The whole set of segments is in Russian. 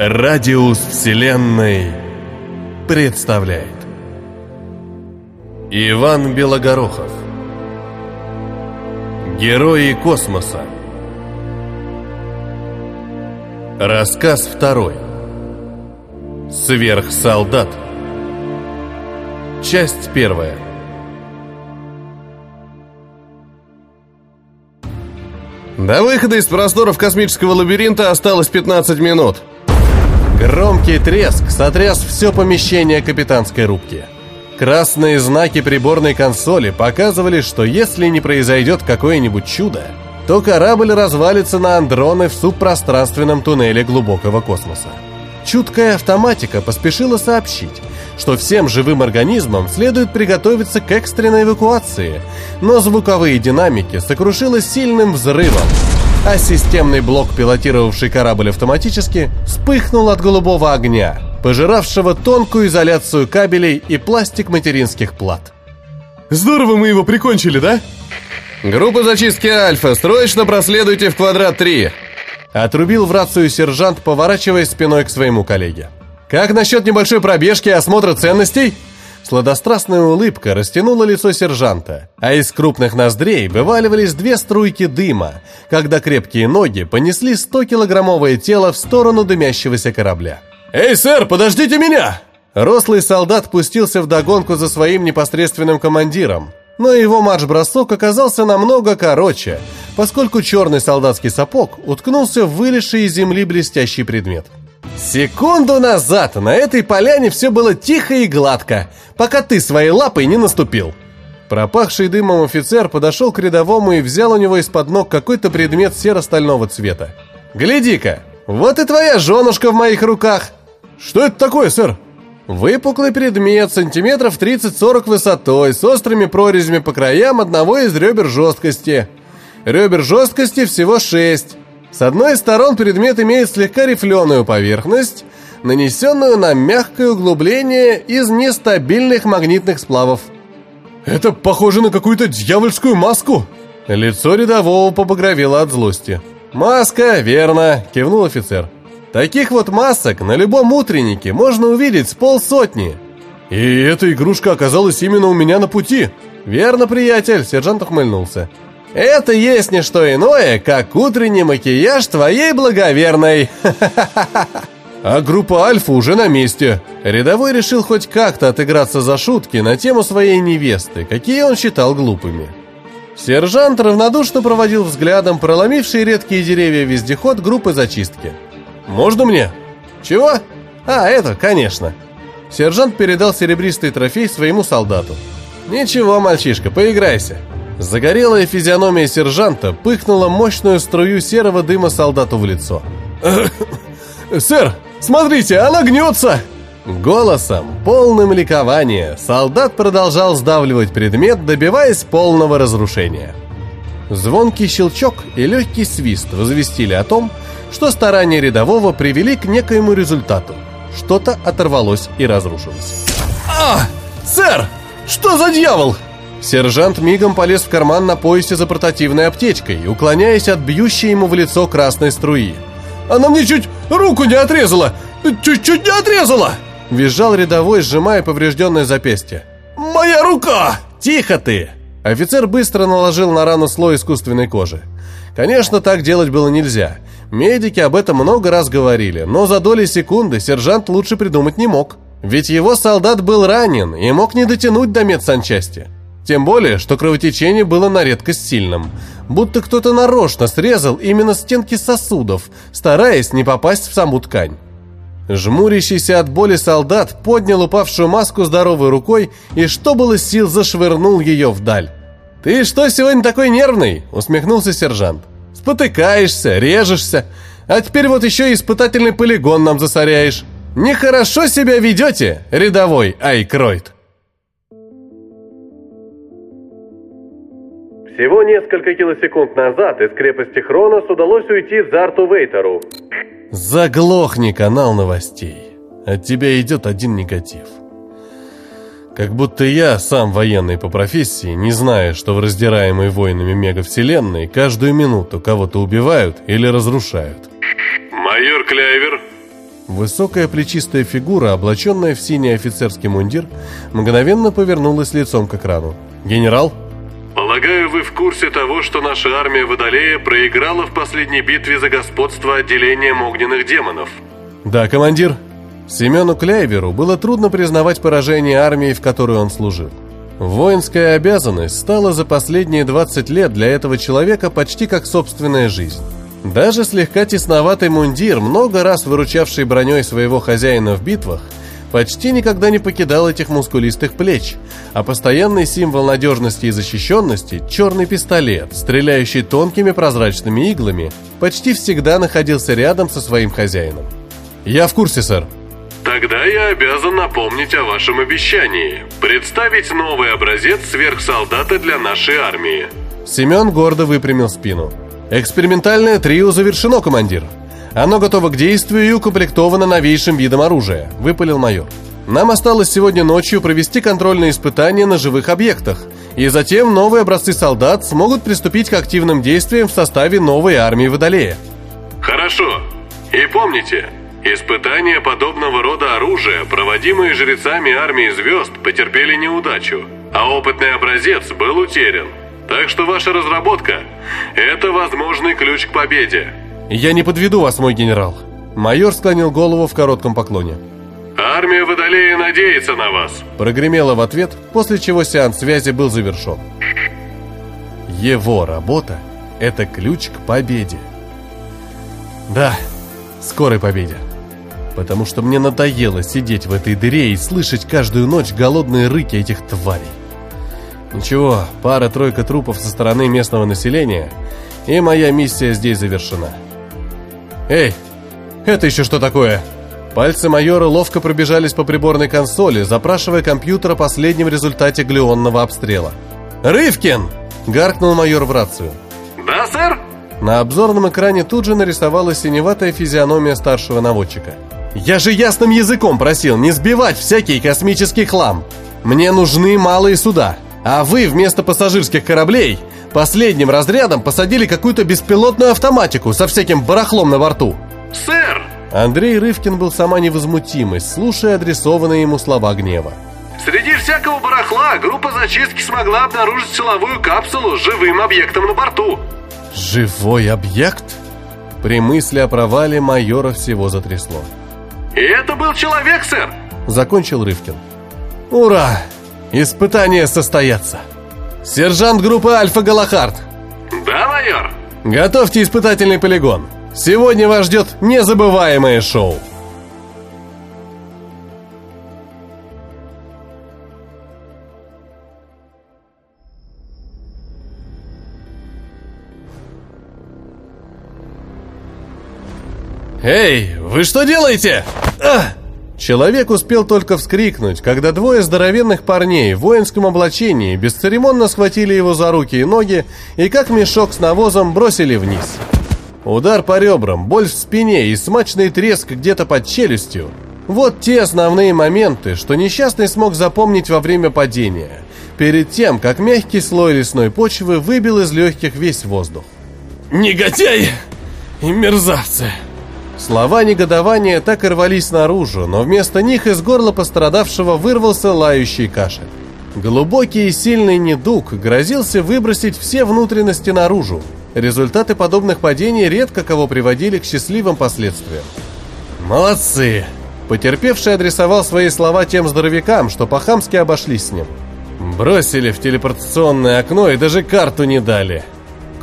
Радиус Вселенной представляет. Иван Белогорохов. Герои космоса. Рассказ второй. Сверхсолдат. Часть первая. До выхода из просторов космического лабиринта осталось 15 минут. Громкий треск сотряс все помещение капитанской рубки. Красные знаки приборной консоли показывали, что если не произойдет какое-нибудь чудо, то корабль развалится на андроны в субпространственном туннеле глубокого космоса. Чуткая автоматика поспешила сообщить, что всем живым организмам следует приготовиться к экстренной эвакуации, но звуковые динамики сокрушило сильным взрывом, а системный блок, пилотировавший корабль автоматически, вспыхнул от голубого огня, пожиравшего тонкую изоляцию кабелей и пластик материнских плат. Здорово мы его прикончили, да? Группа зачистки Альфа, срочно проследуйте в квадрат 3. Отрубил в рацию сержант, поворачиваясь спиной к своему коллеге. Как насчет небольшой пробежки и осмотра ценностей? Сладострастная улыбка растянула лицо сержанта, а из крупных ноздрей вываливались две струйки дыма, когда крепкие ноги понесли 100-килограммовое тело в сторону дымящегося корабля. «Эй, сэр, подождите меня!» Рослый солдат пустился в догонку за своим непосредственным командиром, но его марш-бросок оказался намного короче, поскольку черный солдатский сапог уткнулся в вылезший из земли блестящий предмет. Секунду назад на этой поляне все было тихо и гладко, пока ты своей лапой не наступил. Пропахший дымом офицер подошел к рядовому и взял у него из-под ног какой-то предмет серо-стального цвета. «Гляди-ка, вот и твоя женушка в моих руках!» «Что это такое, сэр?» Выпуклый предмет, сантиметров 30-40 высотой, с острыми прорезями по краям одного из ребер жесткости. Ребер жесткости всего 6. С одной из сторон предмет имеет слегка рифленую поверхность, нанесенную на мягкое углубление из нестабильных магнитных сплавов. «Это похоже на какую-то дьявольскую маску!» Лицо рядового побагровело от злости. «Маска, верно!» – кивнул офицер. Таких вот масок на любом утреннике можно увидеть с полсотни. И эта игрушка оказалась именно у меня на пути. Верно, приятель, сержант ухмыльнулся. Это есть не что иное, как утренний макияж твоей благоверной. А группа Альфа уже на месте. Рядовой решил хоть как-то отыграться за шутки на тему своей невесты, какие он считал глупыми. Сержант равнодушно проводил взглядом проломивший редкие деревья вездеход группы зачистки. Можно мне?» «Чего?» «А, это, конечно». Сержант передал серебристый трофей своему солдату. «Ничего, мальчишка, поиграйся». Загорелая физиономия сержанта пыхнула мощную струю серого дыма солдату в лицо. «Сэр, смотрите, она гнется!» Голосом, полным ликования, солдат продолжал сдавливать предмет, добиваясь полного разрушения. Звонкий щелчок и легкий свист возвестили о том, что старания рядового привели к некоему результату. Что-то оторвалось и разрушилось. «А! Сэр! Что за дьявол?» Сержант мигом полез в карман на поясе за портативной аптечкой, уклоняясь от бьющей ему в лицо красной струи. «Она мне чуть руку не отрезала! Чуть-чуть не отрезала!» Визжал рядовой, сжимая поврежденное запястье. «Моя рука!» «Тихо ты!» Офицер быстро наложил на рану слой искусственной кожи. Конечно, так делать было нельзя. Медики об этом много раз говорили, но за доли секунды сержант лучше придумать не мог. Ведь его солдат был ранен и мог не дотянуть до медсанчасти. Тем более, что кровотечение было на редкость сильным. Будто кто-то нарочно срезал именно стенки сосудов, стараясь не попасть в саму ткань. Жмурящийся от боли солдат поднял упавшую маску здоровой рукой и, что было сил, зашвырнул ее вдаль. «Ты что сегодня такой нервный?» – усмехнулся сержант. «Спотыкаешься, режешься, а теперь вот еще и испытательный полигон нам засоряешь. Нехорошо себя ведете, рядовой Айкройд!» Всего несколько килосекунд назад из крепости Хронос удалось уйти Зарту Вейтеру. Заглохни канал новостей. От тебя идет один негатив. Как будто я, сам военный по профессии, не знаю, что в раздираемой войнами мегавселенной каждую минуту кого-то убивают или разрушают. Майор Кляйвер? Высокая плечистая фигура, облаченная в синий офицерский мундир, мгновенно повернулась лицом к экрану. «Генерал?» Полагаю, вы в курсе того, что наша армия Водолея проиграла в последней битве за господство отделением огненных демонов. Да, командир. Семену Кляйверу было трудно признавать поражение армии, в которой он служил. Воинская обязанность стала за последние 20 лет для этого человека почти как собственная жизнь. Даже слегка тесноватый мундир, много раз выручавший броней своего хозяина в битвах, почти никогда не покидал этих мускулистых плеч, а постоянный символ надежности и защищенности, черный пистолет, стреляющий тонкими прозрачными иглами, почти всегда находился рядом со своим хозяином. «Я в курсе, сэр», Тогда я обязан напомнить о вашем обещании представить новый образец сверхсолдата для нашей армии. Семен гордо выпрямил спину. Экспериментальное трио завершено, командир. Оно готово к действию и укомплектовано новейшим видом оружия, выпалил майор. Нам осталось сегодня ночью провести контрольные испытания на живых объектах, и затем новые образцы солдат смогут приступить к активным действиям в составе новой армии Водолея. Хорошо. И помните, испытания подобного рода оружия, проводимые жрецами армии звезд, потерпели неудачу, а опытный образец был утерян. Так что ваша разработка – это возможный ключ к победе. «Я не подведу вас, мой генерал». Майор склонил голову в коротком поклоне. «Армия Водолея надеется на вас», – прогремело в ответ, после чего сеанс связи был завершен. Его работа – это ключ к победе. Да, скорой победе. Потому что мне надоело сидеть в этой дыре и слышать каждую ночь голодные рыки этих тварей. Ничего, пара-тройка трупов со стороны местного населения, и моя миссия здесь завершена. «Эй, это еще что такое?» Пальцы майора ловко пробежались по приборной консоли, запрашивая компьютер о последнем результате глюонного обстрела. «Рывкин!» — гаркнул майор в рацию. «Да, сэр?» На обзорном экране тут же нарисовалась синеватая физиономия старшего наводчика. «Я же ясным языком просил не сбивать всякий космический хлам! Мне нужны малые суда, а вы вместо пассажирских кораблей последним разрядом посадили какую-то беспилотную автоматику со всяким барахлом на борту!» «Сэр!» Андрей Рывкин был сама невозмутимость, слушая адресованные ему слова гнева. Среди всякого барахла группа зачистки смогла обнаружить силовую капсулу с живым объектом на борту. «Живой объект?» При мысли о провале майора всего затрясло. И это был человек, сэр! Закончил Рывкин. «Ура! Испытания состоятся!» «Сержант группы Альфа Галахард!» «Да, майор!» «Готовьте испытательный полигон!» Сегодня вас ждет незабываемое шоу. «Эй, вы что делаете?» а! Человек успел только вскрикнуть, когда двое здоровенных парней в воинском облачении бесцеремонно схватили его за руки и ноги и как мешок с навозом бросили вниз. Удар по ребрам, боль в спине и смачный треск где-то под челюстью – вот те основные моменты, что несчастный смог запомнить во время падения, перед тем, как мягкий слой лесной почвы выбил из легких весь воздух. «Негодяи и мерзавцы!» Слова негодования так и рвались наружу, но вместо них из горла пострадавшего вырвался лающий кашель. Глубокий и сильный недуг грозился выбросить все внутренности наружу, Результаты подобных падений редко кого приводили к счастливым последствиям. «Молодцы!» Потерпевший адресовал свои слова тем здоровякам, что по-хамски обошлись с ним. Бросили в телепортационное окно и даже карту не дали.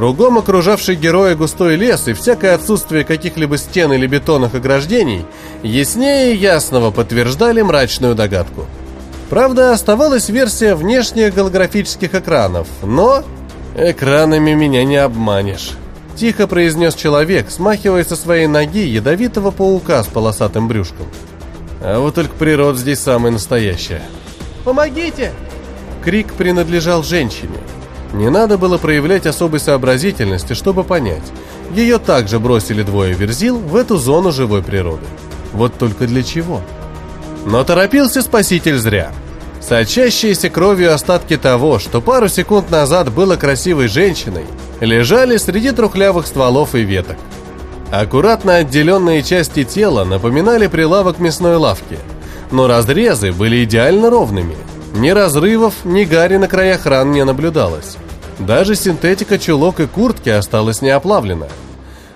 Кругом окружавший героя густой лес и всякое отсутствие каких-либо стен или бетонных ограждений яснее ясного подтверждали мрачную догадку. Правда, оставалась версия внешних голографических экранов, но «Экранами меня не обманешь», — тихо произнес человек, смахивая со своей ноги ядовитого паука с полосатым брюшком. А вот только природа здесь самая настоящая. «Помогите!» Крик принадлежал женщине. Не надо было проявлять особой сообразительности, чтобы понять. Ее также бросили двое верзил в эту зону живой природы. Вот только для чего? Но торопился спаситель зря. Сочащиеся кровью остатки того, что пару секунд назад было красивой женщиной, лежали среди трухлявых стволов и веток. Аккуратно отделенные части тела напоминали прилавок мясной лавки, но разрезы были идеально ровными. Ни разрывов, ни гари на краях ран не наблюдалось. Даже синтетика чулок и куртки осталась неоплавлена.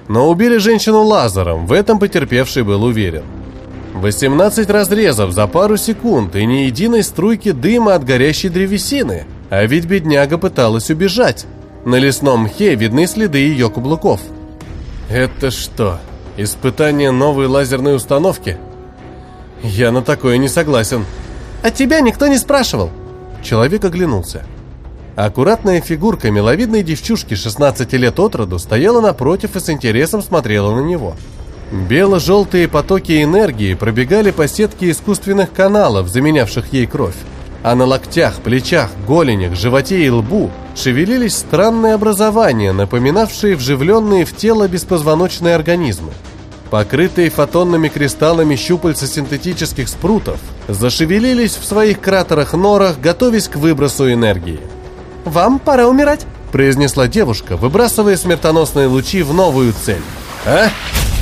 Но убили женщину лазером, в этом потерпевший был уверен. 18 разрезов за пару секунд и ни единой струйки дыма от горящей древесины. А ведь бедняга пыталась убежать. На лесном мхе видны следы ее каблуков. Это что, испытание новой лазерной установки? Я на такое не согласен. А тебя никто не спрашивал. Человек оглянулся. Аккуратная фигурка миловидной девчушки 16 лет от роду стояла напротив и с интересом смотрела на него. Бело-желтые потоки энергии пробегали по сетке искусственных каналов, заменявших ей кровь. А на локтях, плечах, голенях, животе и лбу шевелились странные образования, напоминавшие вживленные в тело беспозвоночные организмы. Покрытые фотонными кристаллами щупальца синтетических спрутов зашевелились в своих кратерах-норах, готовясь к выбросу энергии. «Вам пора умирать», — произнесла девушка, выбрасывая смертоносные лучи в новую цель. «А?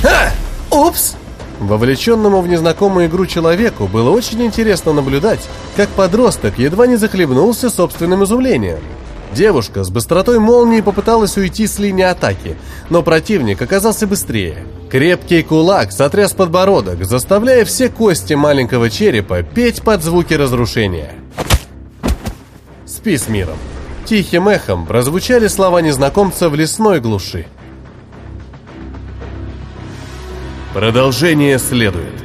А! Упс!» Вовлеченному в незнакомую игру человеку было очень интересно наблюдать, как подросток едва не захлебнулся собственным изумлением. Девушка с быстротой молнии попыталась уйти с линии атаки, но противник оказался быстрее. Крепкий кулак сотряс подбородок, заставляя все кости маленького черепа петь под звуки разрушения. «Спи с миром». Тихим эхом прозвучали слова незнакомца в лесной глуши. Продолжение следует.